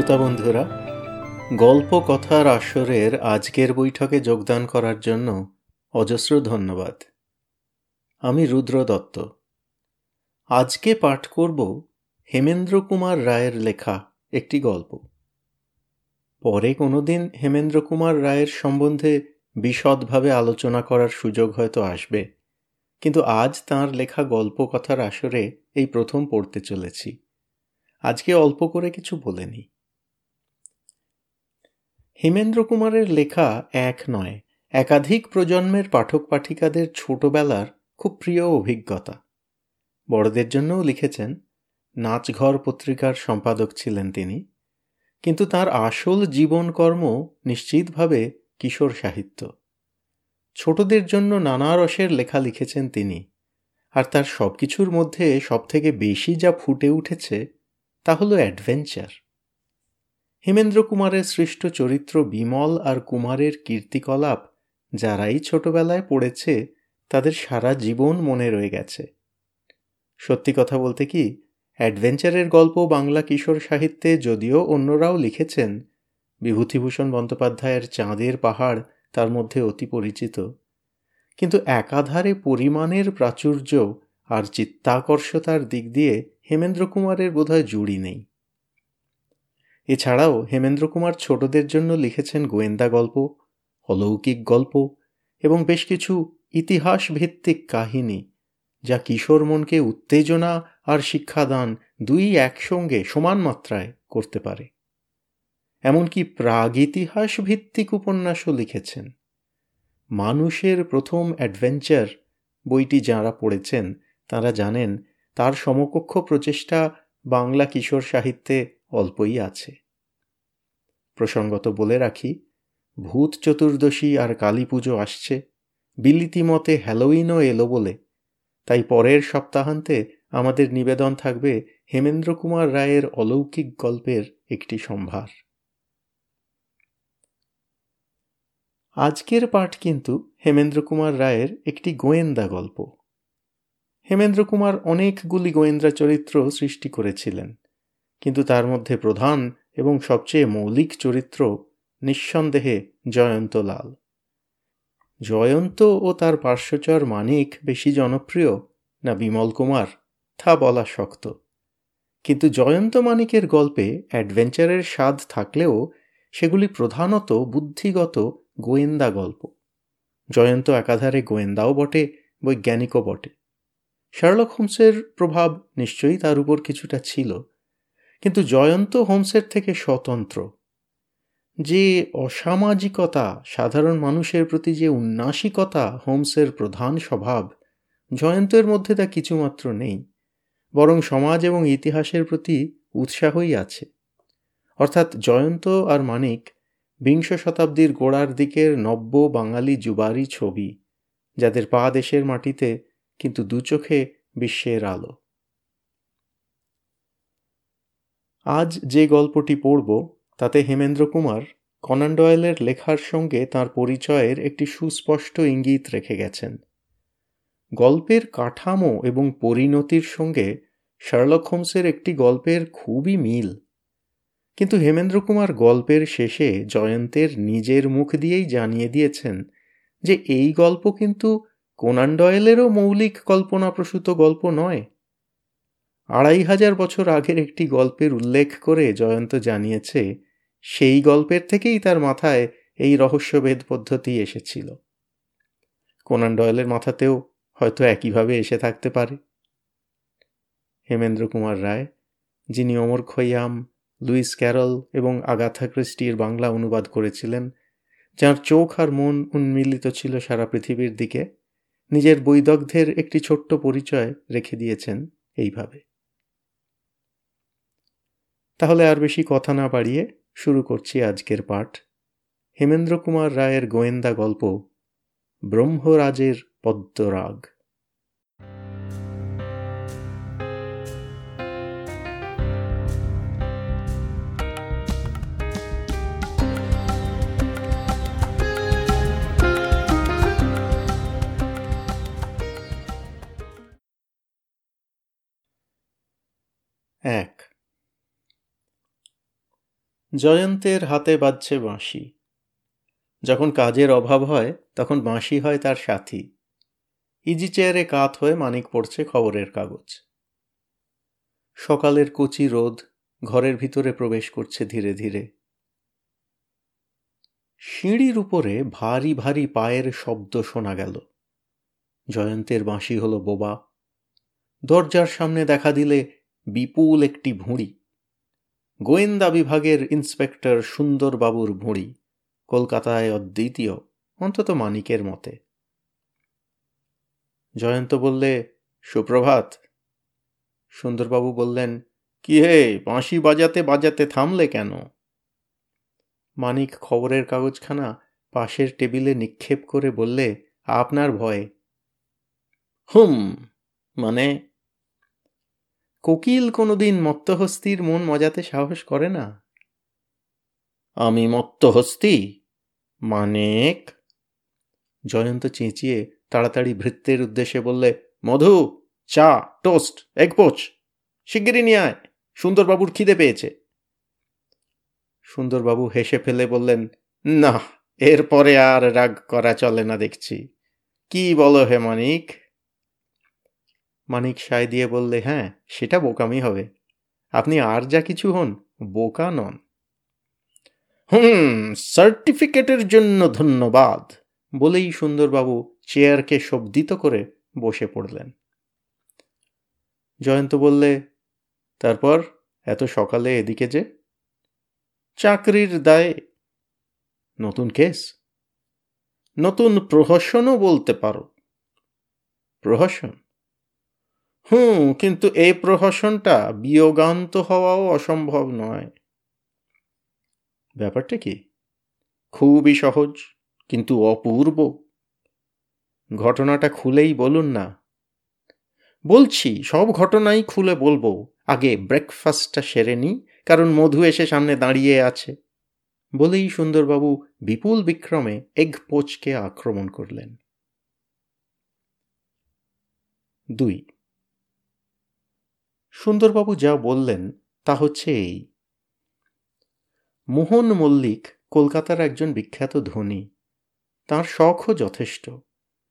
শ্রোতা বন্ধুরা, গল্প কথার আসরের আজকের বৈঠকে যোগদান করার জন্য অজস্র ধন্যবাদ। আমি রুদ্র দত্ত। আজকে পাঠ করব হেমেন্দ্র কুমার রায়ের লেখা একটি গল্প। পরে কোনোদিন হেমেন্দ্র কুমার রায়ের সম্বন্ধে বিশদভাবে আলোচনা করার সুযোগ হয়তো আসবে, কিন্তু আজ তার লেখা গল্প কথার আসরে এই প্রথম পড়তে চলেছি। আজকে অল্প করে কিছু বলেনি হেমেন্দ্র কুমারের লেখা এক নয়। একাধিক প্রজন্মের পাঠক পাঠিকাদের ছোটবেলার খুব প্রিয় অভিজ্ঞতা। বড়দের জন্যও লিখেছেন, নাচঘর পত্রিকার সম্পাদক ছিলেন তিনি। কিন্তু তার আসল জীবনকর্ম নিশ্চিতভাবে কিশোর সাহিত্য। ছোটদের জন্য নানা রসের লেখা লিখেছেন তিনি। আর তার সব কিছুর মধ্যে সবথেকে বেশি যা ফুটে উঠেছে তা হলো অ্যাডভেঞ্চার। হেমেন্দ্র কুমারের সৃষ্ট চরিত্র বিমল আর কুমারের কীর্তিকলাপ, যারাই ছোটবেলায় পড়েছে, তাদের সারা জীবন মনে রয়ে গেছে। সত্যি কথা বলতে কি, অ্যাডভেঞ্চারের গল্প বাংলা কিশোর সাহিত্যে যদিও অন্যরাও লিখেছেন, বিভূতিভূষণ বন্দ্যোপাধ্যায়ের চাঁদের পাহাড় তার মধ্যে অতি পরিচিত। কিন্তু একাধারে পরিমাণের প্রাচুর্য আর চিত্তাকর্ষতার দিক দিয়ে হেমেন্দ্র কুমারের বোধহয় জুড়ি নেই। এছাড়াও হেমেন্দ্র কুমার ছোটদের জন্য লিখেছেন গোয়েন্দা গল্প, অলৌকিক গল্প এবং বেশ কিছু ইতিহাস ভিত্তিক কাহিনী, যা কিশোর মনকে উত্তেজনা আর শিক্ষাদান দুই একসঙ্গে সমান মাত্রায় করতে পারে। এমনকি প্রাগিতিহাস ভিত্তিক উপন্যাসও লিখেছেন। মানুষের প্রথম অ্যাডভেঞ্চার, বইটি যাঁরা পড়েছেন, তারা জানেন, তার সমকক্ষ প্রচেষ্টা বাংলা কিশোর সাহিত্যে অল্পই আছে। প্রসঙ্গত বলে রাখি, ভূত চতুর্দশী আর কালী পুজো আসছে। বিলিতি মতে হ্যালোইনও এলো বলে। তাই পরের সপ্তাহান্তে আমাদের নিবেদন থাকবে হেমেন্দ্র কুমার রায়ের অলৌকিক গল্পের একটি সম্ভার। আজকের পাঠ কিন্তু হেমেন্দ্র কুমার রায়ের একটি গোয়েন্দা গল্প। হেমেন্দ্র কুমার অনেকগুলি গোয়েন্দা চরিত্র সৃষ্টি করেছিলেন। কিন্তু তার মধ্যে প্রধান এবং সবচেয়ে মৌলিক চরিত্র নিঃসন্দেহে জয়ন্ত লাল জয়ন্ত ও তার পার্শ্বচর মানিক বেশি জনপ্রিয় না বিমল কুমার, তা বলা শক্ত। কিন্তু জয়ন্ত মানিকের গল্পে অ্যাডভেঞ্চারের স্বাদ থাকলেও সেগুলি প্রধানত বুদ্ধিগত গোয়েন্দা গল্প। জয়ন্ত একাধারে গোয়েন্দাও বটে, বৈজ্ঞানিকও বটে। শার্লক হোমসের প্রভাব নিশ্চয়ই তার উপর কিছুটা ছিল। কিন্তু জয়ন্ত হোমসের থেকে স্বতন্ত্র। যে অসামাজিকতা, সাধারণ মানুষের প্রতি যে উন্নাসিকতা হোমসের প্রধান স্বভাব, জয়ন্তের মধ্যে তা কিছুমাত্র নেই, বরং সমাজ এবং ইতিহাসের প্রতি উৎসাহই আছে। অর্থাৎ জয়ন্ত আর মানিক বিংশ শতাব্দীর গোড়ার দিকের নব্য বাঙালি যুবারি ছবি, যাদের পা দেশের মাটিতে, কিন্তু দু চোখে বিশ্বের আলো। আজ যে গল্পটি পড়ব, তাতে হেমেন্দ্র কুমার কনান ডয়েলের লেখার সঙ্গে তার পরিচয়ের একটি সুস্পষ্ট ইঙ্গিত রেখে গেছেন। গল্পের কাঠামো এবং পরিণতির সঙ্গে শার্লক হোমসের একটি গল্পের খুবই মিল। কিন্তু হেমেন্দ্র কুমার গল্পের শেষে জয়ন্তের নিজের মুখ দিয়েই জানিয়ে দিয়েছেন যে এই গল্প কিন্তু কোনান ডয়েলেরও মৌলিক কল্পনাপ্রসূত গল্প নয়। আড়াই হাজার বছর আগের একটি গল্পের উল্লেখ করে জয়ন্ত জানিয়েছে, সেই গল্পের থেকেই তার মাথায় এই রহস্যভেদ পদ্ধতি এসেছিল। কোনান ডয়েলের মাথাতেও হয়তো একইভাবে এসে থাকতে পারে। হেমেন্দ্র কুমার রায়, যিনি অমর খৈয়াম, লুইস ক্যারল এবং আগাথা ক্রিস্টির বাংলা অনুবাদ করেছিলেন, যার চোখ আর মন উন্মিলিত ছিল সারা পৃথিবীর দিকে, নিজের বৈদগ্ধের একটি ছোট্ট পরিচয় রেখে দিয়েছেন এইভাবে। তাহলে আর বেশি কথা না বাড়িয়ে শুরু করছি আজকের পাঠ। হেমেন্দ্র কুমার রায়ের গোয়েন্দা গল্প ব্রহ্মরাজের পদ্মরাগ। জয়ন্তের হাতে বাজছে বাঁশি। যখন কাজের অভাব হয়, তখন বাঁশি হয় তার সাথী। ইজি চেয়ারে কাত হয়ে মানিক পড়ছে খবরের কাগজ। সকালের কচি রোদ ঘরের ভিতরে প্রবেশ করছে ধীরে ধীরে। সিঁড়ির উপরে ভারী ভারী পায়ের শব্দ শোনা গেল। জয়ন্তের বাঁশি হলো বোবা। দরজার সামনে দেখা দিলে বিপুল একটি ভুঁড়ি। গোয়েন্দা বিভাগের ইন্সপেক্টর সুন্দরবাবুর ভুঁড়ি কলকাতায় অদ্বিতীয়, অন্তত মানিকের মতে। জয়ন্ত বললে, সুপ্রভাত। সুন্দরবাবু বললেন, কি হে, বাঁশি বাজাতে বাজাতে থামলে কেন? মানিক খবরের কাগজখানা পাশের টেবিলে নিক্ষেপ করে বললে, আপনার ভয়ে। হুম মানে কোকিল কোনোদিন মত্তহস্তির মন মজাতে সাহস করে না? আমি মত্তহস্তি? মানেক? জয়ন্ত চেঁচিয়ে তাড়াতাড়ি ভৃত্যের উদ্দেশ্যে বললে, মধু, চা, টোস্ট এক পোচ শিগগিরই নিয়ে আয়, সুন্দরবাবুর খিদে পেয়েছে। সুন্দরবাবু হেসে ফেলে বললেন না এরপরে আর রাগ করা চলে না দেখছি। কি বলো হে মানিক? মানিক সায় দিয়ে বললে হ্যাঁ সেটা বোকামি হবে। আপনি আর যা কিছু হন, বোকা নন। হুম, সার্টিফিকেটের জন্য ধন্যবাদ। বলেই সুন্দরবাবু চেয়ারকে শব্দিত করে বসে পড়লেন। জয়ন্ত বললে, তারপর এত সকালে এদিকে যে? চাকরির দায়ে। নতুন কেস। নতুন প্রহসনও বলতে পারো। প্রহসন? হুম, কিন্তু এই প্রহসনটা বিয়োগান্ত হওয়াও অসম্ভব নয়। ব্যাপারটা কি? খুবই সহজ, কিন্তু অপূর্ব। ঘটনাটা খুলেই বলুন না। বলছি, সব ঘটনাই খুলে বলব। আগে ব্রেকফাস্টটা সেরে নিই, কারণ মধু এসে সামনে দাঁড়িয়ে আছে। বলেই সুন্দরবাবু বিপুল বিক্রমে এগ পোচকে আক্রমণ করলেন। দুই সুন্দরবাবু যা বললেন, তা হচ্ছে এই। মোহন মল্লিক কলকাতার একজন বিখ্যাত ধনী। তার শখও যথেষ্ট।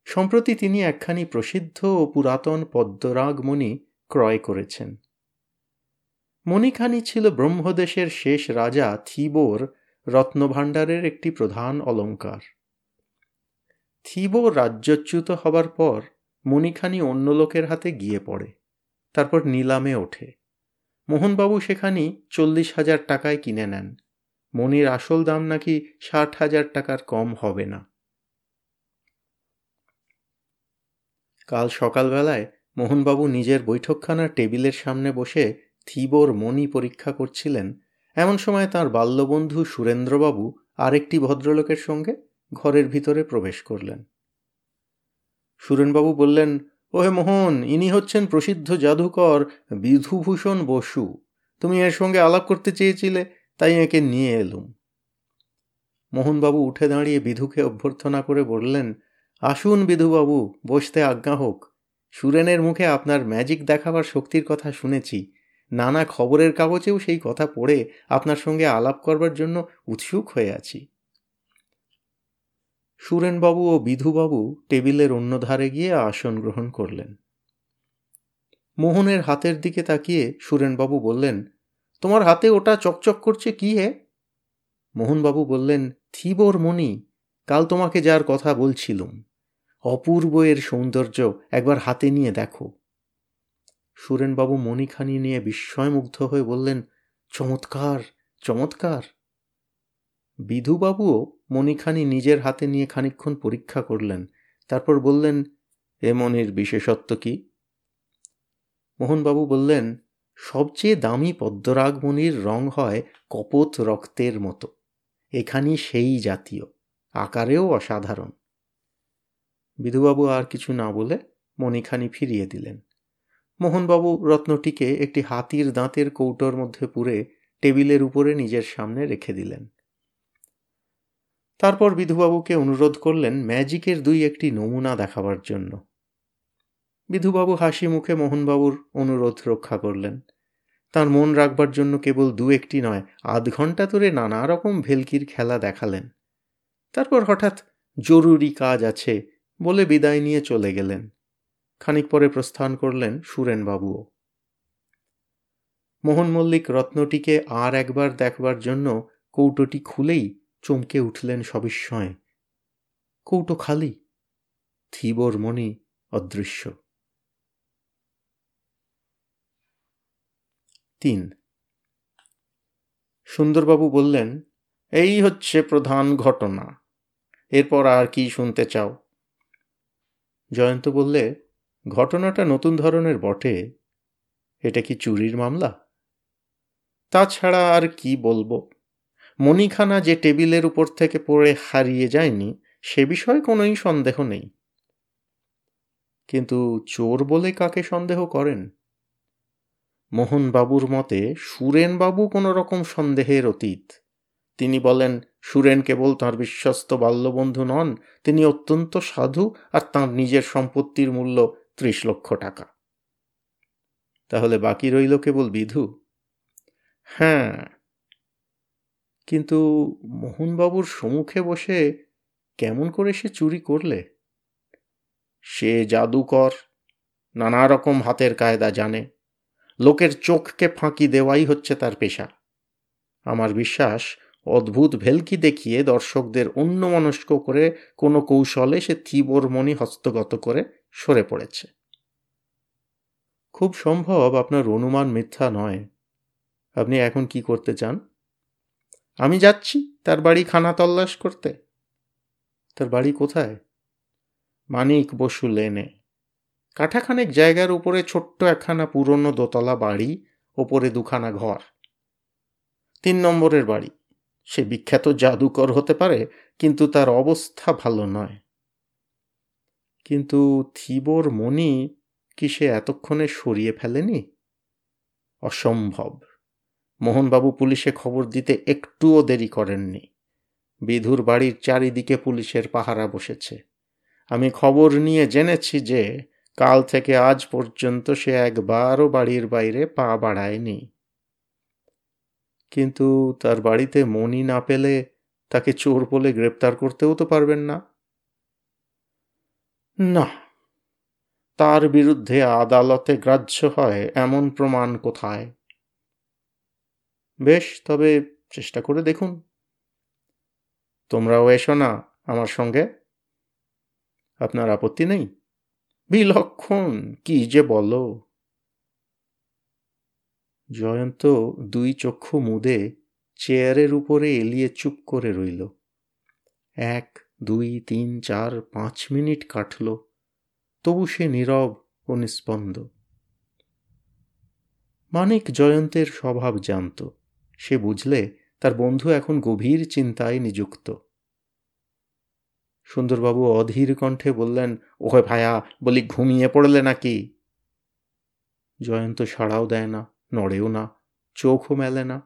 সম্প্রতি তিনি একখানি প্রসিদ্ধ ও পুরাতন পদ্মরাগমণি ক্রয় করেছেন। মণিখানি ছিল ব্রহ্মদেশের শেষ রাজা থিবোর রত্নভাণ্ডারের একটি প্রধান অলঙ্কার। থিবো রাজ্যচ্যুত হবার পর মণিখানি অন্য লোকের হাতে গিয়ে পড়ে। তারপর নিলামে ওঠে। মোহনবাবু সেখানি চল্লিশ হাজার টাকায় কিনে নেন। মনির আসল দাম নাকি ষাট হাজার টাকার কম হবে না। কাল সকালবেলায় মোহনবাবু নিজের বৈঠকখানার টেবিলের সামনে বসে থিবোর মনি পরীক্ষা করছিলেন। এমন সময় তার বাল্যবন্ধু সুরেন্দ্রবাবু আরেকটি ভদ্রলোকের সঙ্গে ঘরের ভিতরে প্রবেশ করলেন। সুরেনবাবু বললেন ওহে মোহন, ইনি হচ্ছেন প্রসিদ্ধ জাদুকর বিধুভূষণ বসু। তুমি এর সঙ্গে আলাপ করতে চেয়েছিলে, তাই একে নিয়ে এলুম। মোহনবাবু উঠে দাঁড়িয়ে বিধুকে অভ্যর্থনা করে বললেন, আসুন বিধুবাবু, বসতে আজ্ঞা হোক। সুরেনের মুখে আপনার ম্যাজিক দেখাবার শক্তির কথা শুনেছি। নানা খবরের কাগজেও সেই কথা পড়ে আপনার সঙ্গে আলাপ করবার জন্য উৎসুক হয়ে আছি। সুরেনবাবু ও বিধুবাবু টেবিলের অন্য ধারে গিয়ে আসন গ্রহণ করলেন। মোহনের হাতের দিকে তাকিয়ে সুরেনবাবু বললেন, তোমার হাতে ওটা চকচক করছে কি হে? মোহনবাবু বললেন, থিবর মণি, কাল তোমাকে যার কথা বলছিলুম। অপূর্ব এর সৌন্দর্য একবার হাতে নিয়ে দেখো। সুরেনবাবু মণিখানি নিয়ে বিস্ময়মুগ্ধ হয়ে বললেন, চমৎকার চমৎকার! বিধুবাবুও মণিখানি নিজের হাতে নিয়ে খানিক্ষণ পরীক্ষা করলেন, তারপর বললেন, এ মনির বিশেষত্ব কি? মোহনবাবু বললেন, সবচেয়ে দামি পদ্মরাগমণির রং হয় কপোত রক্তের মতো। এখানি সেই জাতীয়। আকারেও অসাধারণ। বিধুবাবু আর কিছু না বলে মণিখানি ফিরিয়ে দিলেন। মোহনবাবু রত্নটিকে একটি হাতির দাঁতের কৌটোর মধ্যে পুরে টেবিলের উপরে নিজের সামনে রেখে দিলেন। তারপর বিধুবাবুকে অনুরোধ করলেন ম্যাজিকের দুই একটি নমুনা দেখাবার জন্য। বিধুবাবু হাসি মুখে মোহনবাবুর অনুরোধ রক্ষা করলেন। তার মন রাখবার জন্য কেবল দু একটি নয়, আধ ঘণ্টা ধরে নানা রকম ভেলকির খেলা দেখালেন। তারপর হঠাৎ জরুরি কাজ আছে বলে বিদায় নিয়ে চলে গেলেন। খানিক পরে প্রস্থান করলেন সুরেনবাবুও। মোহন মল্লিক রত্নটিকে আর একবার দেখবার জন্য কৌটোটি খুলেই চমকে উঠলেন সবিস্ময়ে। কৌটো খালি, থিবর মণি অদৃশ্য। তিন। সুন্দরবাবু বললেন, এই হচ্ছে প্রধান ঘটনা। এরপর আর কি শুনতে চাও? জয়ন্ত বললে, ঘটনাটা নতুন ধরনের বটে। এটা কি চুরির মামলা? তাছাড়া আর কি বলব? মণিখানা যে টেবিলের উপর থেকে পড়ে হারিয়ে যায়নি, সে বিষয়ে কোনোই সন্দেহ নেই। কিন্তু চোর বলে কাকে সন্দেহ করেন? মোহনবাবুর মতে সুরেনবাবু কোনো রকম সন্দেহের অতীত। তিনি বলেন, সুরেন কেবল তাঁর বিশ্বস্ত বাল্যবন্ধু নন, তিনি অত্যন্ত সাধু আর তাঁর নিজের সম্পত্তির মূল্য ত্রিশ লক্ষ টাকা। তাহলে বাকি রইল কেবল বিধু? হ্যাঁ কিন্তু মোহনবাবুর সম্মুখে বসে কেমন করে সে চুরি করলে? সে জাদুকর নানা রকম হাতের কায়দা জানে। লোকের চোখকে ফাঁকি দেওয়াই হচ্ছে তার পেশা। আমার বিশ্বাস, অদ্ভুত ভেলকি দেখিয়ে দর্শকদের অন্যমনস্ক করে কোনো কৌশলে সে থিবর মনি হস্তগত করে সরে পড়েছে। খুব সম্ভব আপনার অনুমান মিথ্যা নয়। আপনি এখন কি করতে চান? আমি যাচ্ছি, তার বাড়ি খানা তল্লাশ করতে। তার বাড়ি কোথায়? মানিক বসু লেনে। কাঠাখানেক জায়গার উপরে ছোট্ট একখানা পুরনো দোতলা বাড়ি, ওপরে দুখানা ঘর। তিন নম্বরের বাড়ি। সে বিখ্যাত জাদুকর হতে পারে, কিন্তু তার অবস্থা ভালো নয়। কিন্তু থিবর মণি কি সে এতক্ষণে সরিয়ে ফেলেনি? অসম্ভব। মোহনবাবু পুলিশে খবর দিতে একটুও দেরি করেননি। বিধুর বাড়ির চারিদিকে পুলিশের পাহারা বসেছে। আমি খবর নিয়ে জেনেছি যে, কাল থেকে আজ পর্যন্ত সে একবারও বাড়ির বাইরে পা বাড়ায়নি। কিন্তু তার বাড়িতে মনি না পেলে তাকে চোর বলে গ্রেপ্তার করতেও তো পারবেন না। না, তার বিরুদ্ধে আদালতে গ্রাহ্য হয় এমন প্রমাণ কোথায়? বেশ, তবে চেষ্টা করে দেখুন। তোমরাও এসো না আমার সঙ্গে। আপনার আপত্তি নেই? বিলক্ষণ, কি যে বলো। জয়ন্ত দুই চক্ষু মুদে চেয়ারের উপরে এলিয়ে চুপ করে রইল। এক, দুই, তিন, চার, পাঁচ মিনিট কাটল। তবু সে নীরব ও নিস্পন্দ মানিক জয়ন্তের স্বভাব জানত। সে বুঝলে তার বন্ধু এখন গভীর চিন্তায় নিযুক্ত। সুন্দরবাবু অধীর কণ্ঠে বললেন, ওহে ভায়া, বলি ঘুমিয়ে পড়লে নাকি? জয়ন্ত সাড়াও দেয় না, নড়েও না, চোখও মেলে না।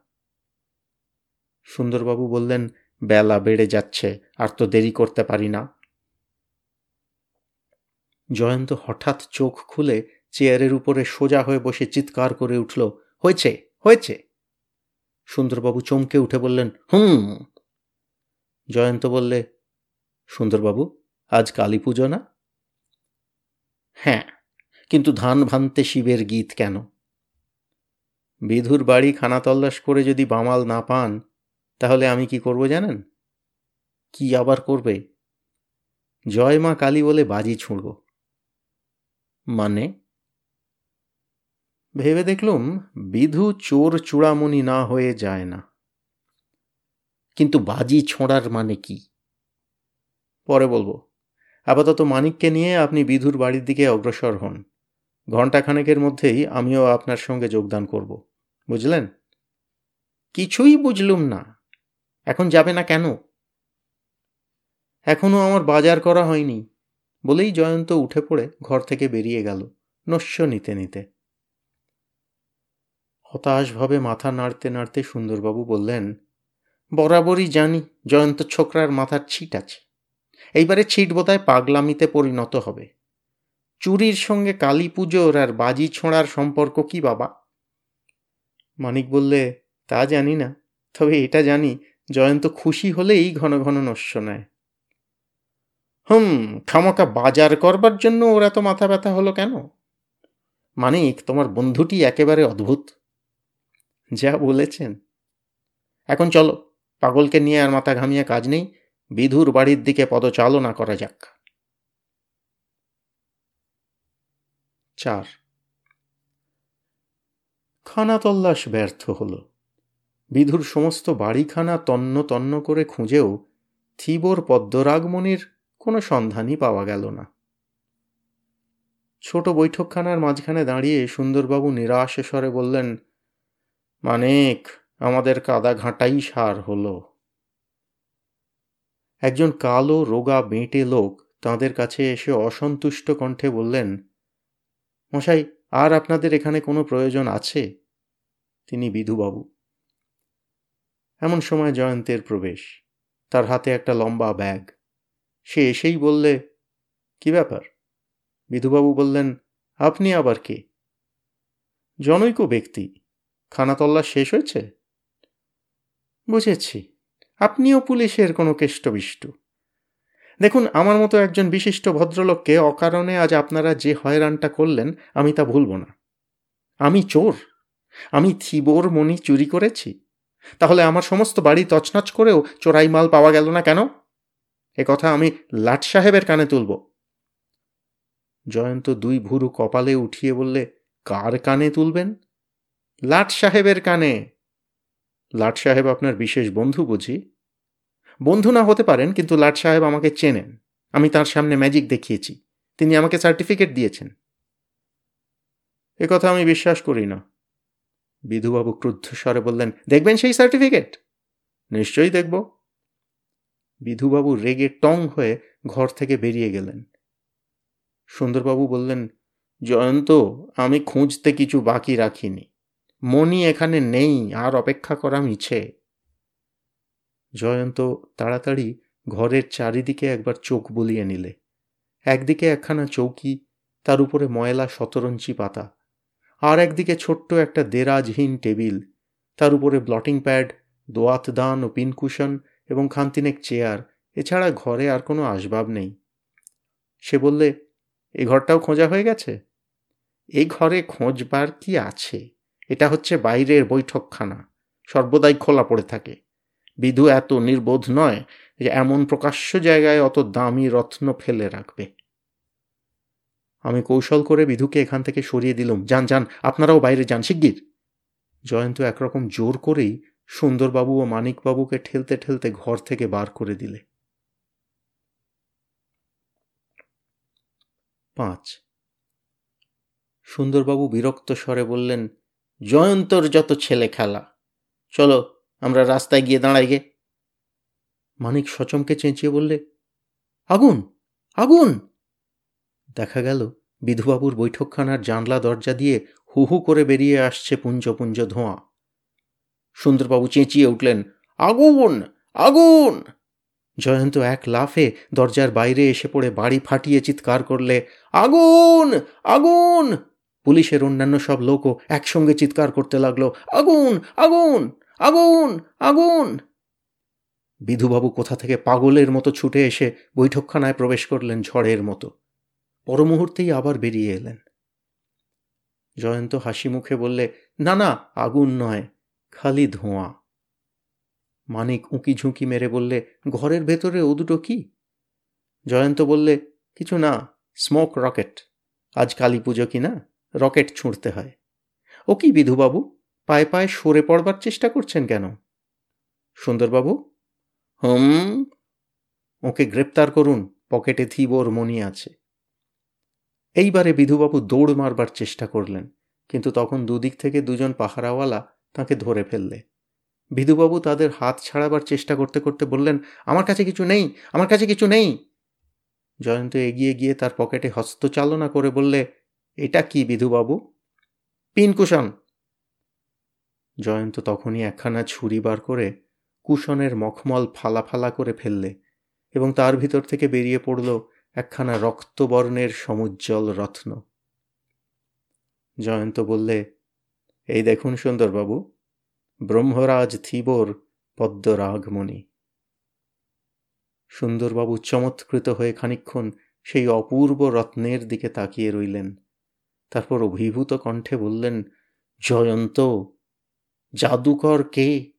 সুন্দরবাবু বললেন, বেলা বেড়ে যাচ্ছে, আর তো দেরি করতে পারি না। জয়ন্ত হঠাৎ চোখ খুলে চেয়ারের উপরে সোজা হয়ে বসে চিৎকার করে উঠল, হয়েছে হয়েছে। সুন্দরবাবু চমকে উঠে বললেন, হুম। জয়ন্ত বললে, সুন্দরবাবু, আজ কালী পুজো না? হ্যাঁ কিন্তু ধান ভানতে শিবের গীত কেন? বিধুর বাড়ি খানা তল্লাশ করে যদি বামাল না পান, তাহলে আমি কি করব জানেন? কি আবার করবে? জয় মা কালী বলে বাজি ছুঁড়ব। মানে? ভেবে দেখলুম বিধু চোর চূড়ামণি না হয়ে যায় না। কিন্তু বাজি ছোঁড়ার মানে কি? পরে বলব, আপাতত মানিককে নিয়ে আপনি বিধুর বাড়ির দিকে অগ্রসর হন। ঘণ্টাখানেকের মধ্যেই আমিও আপনার সঙ্গে যোগদান করব, বুঝলেন? কিছুই বুঝলুম না। এখন যাবে না কেন? এখনও আমার বাজার করা হয়নি। বলেই জয়ন্ত উঠে পড়ে ঘর থেকে বেরিয়ে গেল, নস্য নিতে নিতে। হতাশভাবে মাথা নাড়তে নাড়তে সুন্দরবাবু বললেন, বরাবরই জানি জয়ন্ত ছোকরার মাথার ছিট আছে। এইবারে ছিট বোধহয় পাগলামিতে পরিণত হবে। চুরির সঙ্গে কালী পুজোর আর বাজি ছোঁড়ার সম্পর্ক কি বাবা? মানিক বললে, তা জানি না, তবে এটা জানি জয়ন্ত খুশি হলেই ঘন ঘন নস্য নেয়। হুম খামাকা বাজার করবার জন্য ওরা তো মাথা ব্যথা হলো কেন? মানিক, তোমার বন্ধুটি একেবারে অদ্ভুত। যা বলেছেন। এখন চলো, পাগলকে নিয়ে আর মাথা ঘামিয়ে কাজ নেই, বিধুর বাড়ির দিকে পদচালনা করা যাক। চার। খানা তল্লাশ ব্যর্থ হল। বিধুর সমস্ত বাড়িখানা তন্ন তন্ন করে খুঁজেও থিবর পদ্মরাগমণির কোনো সন্ধানই পাওয়া গেল না। ছোট বৈঠকখানার মাঝখানে দাঁড়িয়ে সুন্দরবাবু নিরাশ স্বরে বললেন মানেক, আমাদের কাদা ঘাঁটাই সার হলো। একজন কালো, রোগা বেঁটে লোক তাঁদের কাছে এসে অসন্তুষ্ট কণ্ঠে বললেন, মশাই, আর আপনাদের এখানে কোনো প্রয়োজন আছে? তিনি বিধুবাবু। এমন সময় জয়ন্তের প্রবেশ। তার হাতে একটা লম্বা ব্যাগ। সে এসেই বললে, কি ব্যাপার? বিধুবাবু বললেন, আপনি আবার কে? জনৈক ব্যক্তি। খানাতল্লা শেষ হয়েছে? বুঝেছি। আপনিও পুলিশের কোনো কেষ্টবিষ্টু। দেখুন, আমার মতো একজন বিশিষ্ট ভদ্রলোককে অকারণে আজ আপনারা যে হয়রানটা করলেন, আমি তা ভুলব না। আমি চোর। আমি থিবোর মণি চুরি করেছি। তাহলে আমার সমস্ত বাড়ি তছনছ করেও চোরাই মাল পাওয়া গেল না কেন? এ কথা আমি লাট সাহেবের কানে তুলব। জয়ন্ত দুই ভুরু কপালে উঠিয়ে বললে, কার কানে তুলবেন? লাট সাহেবের কানে। লাট সাহেব আপনার বিশেষ বন্ধু বুঝি? বন্ধু না হতে পারেন, কিন্তু লাট সাহেব আমাকে চেনেন। আমি তার সামনে ম্যাজিক দেখিয়েছি। তিনি আমাকে সার্টিফিকেট দিয়েছেন। এ কথা আমি বিশ্বাস করি না। বিধুবাবু ক্রুদ্ধ স্বরে বললেন, দেখবেন সেই সার্টিফিকেট? নিশ্চয়ই দেখব। বিধুবাবু রেগে টং হয়ে ঘর থেকে বেরিয়ে গেলেন। সুন্দরবাবু বললেন, জয়ন্ত, আমি খুঁজতে কিছু বাকি রাখিনি। মনি এখানে নেই, আর অপেক্ষা করা মিছে। জয়ন্ত তাড়াতাড়ি ঘরের চারিদিকে একবার চোখ বলিয়ে নিলে। একদিকে একখানা চৌকি, তার উপরে ময়লা শতরঞ্চি পাতা। আর একদিকে ছোট্ট একটা দেরাজহীন টেবিল, তার উপরে ব্লটিং প্যাড, দোয়াত দান ও পিনকুশন এবং খান্তিনেক চেয়ার। এছাড়া ঘরে আর কোনো আসবাব নেই। সে বললে, এ ঘরটাও খোঁজা হয়ে গেছে? এই ঘরে খোঁজবার কি আছে? এটা হচ্ছে বাইরের বৈঠকখানা। সর্বদাই খোলা পড়ে থাকে। বিধু এত নির্বোধ নয় যে এমন প্রকাশ্য জায়গায় অত দামি রত্ন ফেলে রাখবে। আমি কৌশল করে বিধুকে এখান থেকে সরিয়ে দিলুম। যান যান, আপনারাও বাইরে যান, শিগগির। জয়ন্ত একরকম জোর করেই সুন্দরবাবু ও মানিকবাবুকে ঠেলতে ঠেলতে ঘর থেকে বার করে দিলে। পাঁচ। সুন্দরবাবু বিরক্ত স্বরে বললেন জয়ন্তর যত ছেলে খেলা। চলো, আমরা রাস্তায় গিয়ে দাঁড়াই গে। মানিক সচমকে চেঁচিয়ে বললে, আগুন আগুন! দেখা গেল, বিধুবাবুর বৈঠকখানার জানলা দরজা দিয়ে হু হু করে বেরিয়ে আসছে পুঞ্জ পুঞ্জ ধোঁয়া। সুন্দরবাবু চেঁচিয়ে উঠলেন, আগুন আগুন! জয়ন্ত এক লাফে দরজার বাইরে এসে পড়ে বাড়ি ফাটিয়ে চিৎকার করলে, আগুন আগুন! পুলিশের অন্যান্য সব লোকও একসঙ্গে চিৎকার করতে লাগল, আগুন আগুন আগুন আগুন! বিধুবাবু কোথা থেকে পাগলের মতো ছুটে এসে বৈঠকখানায় প্রবেশ করলেন ঝড়ের মতো। পরমুহূর্তেই আবার বেরিয়ে এলেন। জয়ন্ত হাসি মুখে বললে, না না, আগুন নয়, খালি ধোঁয়া। মানিক উঁকি ঝুঁকি মেরে বললে, ঘরের ভেতরে ও দুটো কি? জয়ন্ত বললে, কিছু না, স্মোক রকেট, আজ কালী পুজো কি না? রকেট ছুঁড়তে হয়। ও কি বিধুবাবু, পায়ে পায়ে সরে পড়বার চেষ্টা করছেন কেন? সুন্দরবাবু? হুম। ওকে গ্রেপ্তার করুন, পকেটে থিবোর মনি আছে। এইবারে বিধুবাবু দৌড় মারবার চেষ্টা করলেন, কিন্তু তখন দুদিক থেকে দুজন পাহারাওয়ালা তাকে ধরে ফেললে। বিধুবাবু তাদের হাত ছাড়াবার চেষ্টা করতে করতে বললেন, আমার কাছে কিছু নেই, আমার কাছে কিছু নেই। জয়ন্ত এগিয়ে গিয়ে তার পকেটে হস্তচালনা করে বললে এটা কি বিধুবাবু? পিনকুশন। জয়ন্ত তখনই একখানা ছুরি বার করে কুশনের মখমল ফালা ফালা করে ফেললে এবং তার ভিতর থেকে বেরিয়ে পড়ল একখানা রক্তবর্ণের সমুজ্জ্বল রত্ন। জয়ন্ত বললে, এই দেখুন সুন্দরবাবু, ব্রহ্মরাজ থিবর পদ্মরাগমণি। সুন্দরবাবু চমৎকৃত হয়ে খানিক্ষণ সেই অপূর্ব রত্নের দিকে তাকিয়ে রইলেন। তারপর অভিভূত কণ্ঠে বললেন, জয়ন্ত, জাদুকর কে?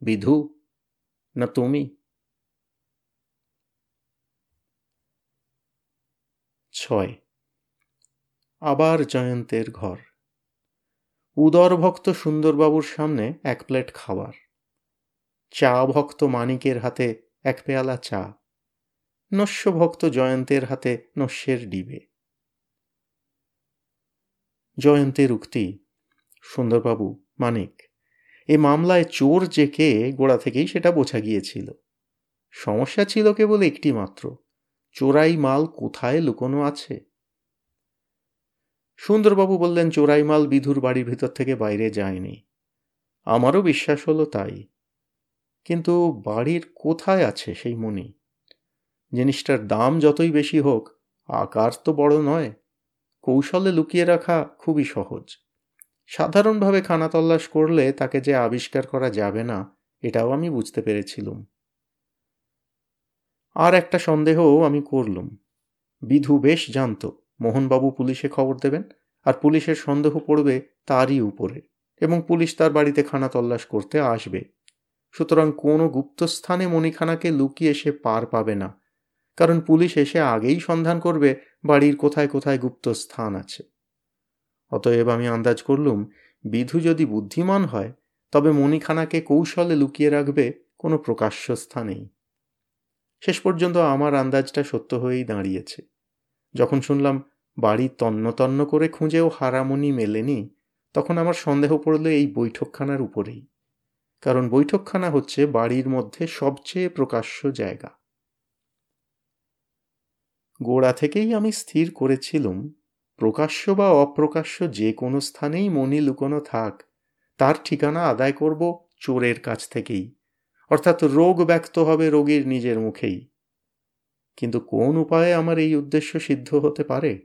বিধু, না তুমি? ছয়। আবার জয়ন্তের ঘর। উদর ভক্ত সুন্দরবাবুর সামনে এক প্লেট খাবার। চা ভক্ত মানিকের হাতে এক পেয়ালা চা। নস্য ভক্ত জয়ন্তের হাতে নস্যের ডিবে। জয়ন্তের উক্তি সুন্দরবাবু মানিক। এ মামলায় চোর যে কে গোড়া থেকেই সেটা বোঝা গিয়েছিল। সমস্যা ছিল কেবল একটি মাত্র, চোরাই মাল কোথায় লুকোনো আছে? সুন্দরবাবু বললেন, চোরাই মাল বিধুর বাড়ির ভিতর থেকে বাইরে যায়নি। আমারও বিশ্বাস হলো তাই। কিন্তু বাড়ির কোথায় আছে সেই মনি জিনিসটার দাম যতই বেশি হোক, আকার তো বড় নয়। কৌশলে লুকিয়ে রাখা খুবই সহজ। সাধারণভাবে খানা তল্লাশ করলে তাকে যে আবিষ্কার করা যাবে না, এটাও আমি বুঝতে পেরেছিলুম। আর একটা সন্দেহও আমি করলুম। বিধু বেশ জানত, মোহনবাবু পুলিশে খবর দেবেন, আর পুলিশের সন্দেহ পড়বে তারই উপরে, এবং পুলিশ তার বাড়িতে খানা তল্লাশ করতে আসবে। সুতরাং কোনো গুপ্তস্থানে মণিখানাকে লুকিয়ে সে পার পাবে না কারণ পুলিশ এসে আগেই সন্ধান করবে বাড়ির কোথায় কোথায় গুপ্ত স্থান আছে। অতএব আমি আন্দাজ করলুম, বিধু যদি বুদ্ধিমান হয়, তবে মণিখানাকে কৌশলে লুকিয়ে রাখবে কোনো প্রকাশ্য স্থানেই। শেষ পর্যন্ত আমার আন্দাজটা সত্য হয়েই দাঁড়িয়েছে। যখন শুনলাম বাড়ি তন্ন তন্ন করে খুঁজেও হারামনি মেলেনি, তখন আমার সন্দেহ পড়ল এই বৈঠকখানার উপরেই। কারণ বৈঠকখানা হচ্ছে বাড়ির মধ্যে সবচেয়ে প্রকাশ্য জায়গা। গোড়া থেকেই আমি স্থির করেছিলুম, প্রকাশ্য বা অপ্রকাশ্য যে কোনো স্থানেই মনি লুকোনো থাক, তার ঠিকানা আদায় করব চোরের কাছ থেকেই, অর্থাৎ রোগ ব্যক্ত হবে রোগীর নিজের মুখেই। কিন্তু কোন উপায়ে আমার এই উদ্দেশ্য সিদ্ধ হতে পারে?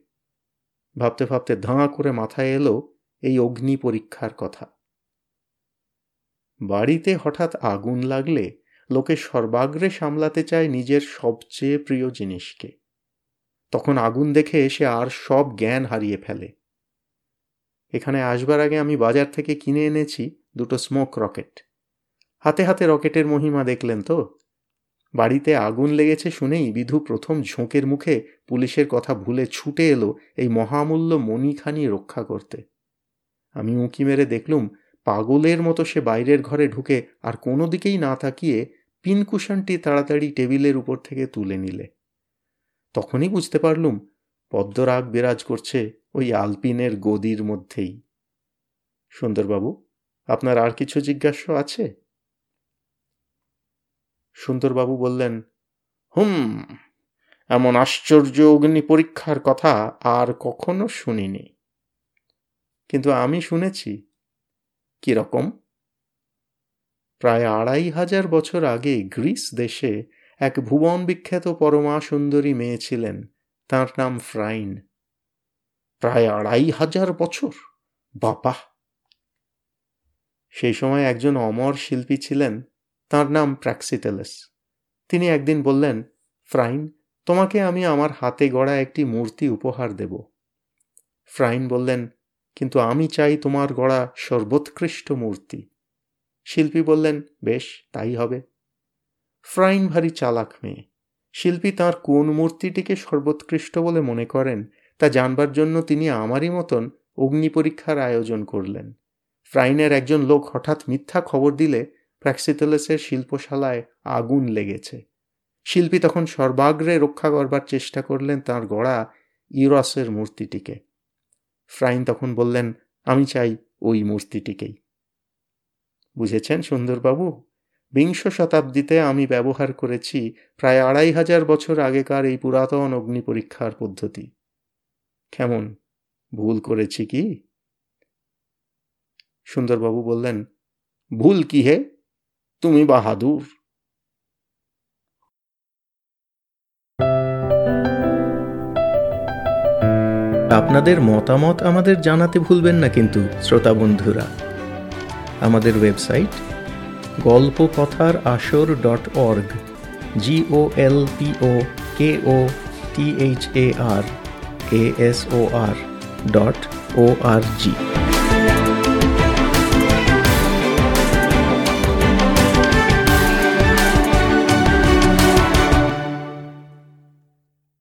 ভাবতে ভাবতে ধাঁ করে মাথায় এলো এই অগ্নি পরীক্ষার কথা। বাড়িতে হঠাৎ আগুন লাগলে লোকে সর্বাগ্রে সামলাতে চায় নিজের সবচেয়ে প্রিয় জিনিসকে। তখন আগুন দেখে সে আর সব জ্ঞান হারিয়ে ফেলে। এখানে আসবার আগে আমি বাজার থেকে কিনে এনেছি দুটো স্মোক রকেট হাতে হাতে রকেটের মহিমা দেখলেন তো? বাড়িতে আগুন লেগেছে শুনেই বিধু প্রথম ঝোঁকের মুখে পুলিশের কথা ভুলে ছুটে এলো এই মহামূল্য মণিখানি রক্ষা করতে। আমি উঁকি মেরে দেখলুম পাগলের মতো সে বাইরের ঘরে ঢুকে আর কোনো দিকেই না তাকিয়ে পিনকুশনটি তাড়াতাড়ি টেবিলের উপর থেকে তুলে নিলে। তখনই বুঝতে পারলুম পদ্মরাগ বিরাজ করছে ওই আলপিনের গদির মধ্যেই। সুন্দরবাবু, আপনার আর কিছু জিজ্ঞাসা আছে? সুন্দরবাবু বললেন, হুম, এমন আশ্চর্য অগ্নি পরীক্ষার কথা আর কখনো শুনিনি। কিন্তু আমি শুনেছি। কীরকম? প্রায় আড়াই হাজার বছর আগে গ্রিস দেশে এক ভুবন বিখ্যাত পরমা সুন্দরী মেয়ে ছিলেন। তাঁর নাম ফ্রাইন। প্রায় আড়াই হাজার বছর। বাপা সেই সময় একজন অমর শিল্পী ছিলেন। তার নাম প্র্যাক্সিটেলেস। তিনি একদিন বললেন, ফ্রাইন, তোমাকে আমি আমার হাতে গড়া একটি মূর্তি উপহার দেব। ফ্রাইন বললেন, কিন্তু আমি চাই তোমার গড়া সর্বোৎকৃষ্ট মূর্তি। শিল্পী বললেন, বেশ, তাই হবে। ফ্রাইন ভারী চালাক মেয়ে। শিল্পী তার কোন মূর্তিটিকে সর্বোৎকৃষ্ট বলে মনে করেন, তা জানবার জন্য তিনি আমারই মতন অগ্নি পরীক্ষার আয়োজন করলেন। ফ্রাইনের একজন লোক হঠাৎ মিথ্যা খবর দিলে প্র্যাক্সিতলেসের শিল্পশালায় আগুন লেগেছে। শিল্পী তখন সর্বাগ্রে রক্ষা করবার চেষ্টা করলেন তার গড়া ইউরসের মূর্তিটিকে। ফ্রাইন তখন বললেন, আমি চাই ওই মূর্তিটিকেই। বুঝেছেন সুন্দরবাবু? বিংশ শতাব্দীতে আমি ব্যবহার করেছি প্রায় আড়াই হাজার বছর আগেকার এই পুরাতন অগ্নি পরীক্ষার পদ্ধতি। কেমন? ভুল করেছি কি? সুন্দরবাবু বললেন, ভুল কি হে? তুমি বাহাদুর। আপনাদের মতামত আমাদের জানাতে ভুলবেন না কিন্তু, শ্রোতা বন্ধুরা। আমাদের ওয়েবসাইট গল্প কথার আসর dot org G O L P O K O T H A R K S O R dot O R G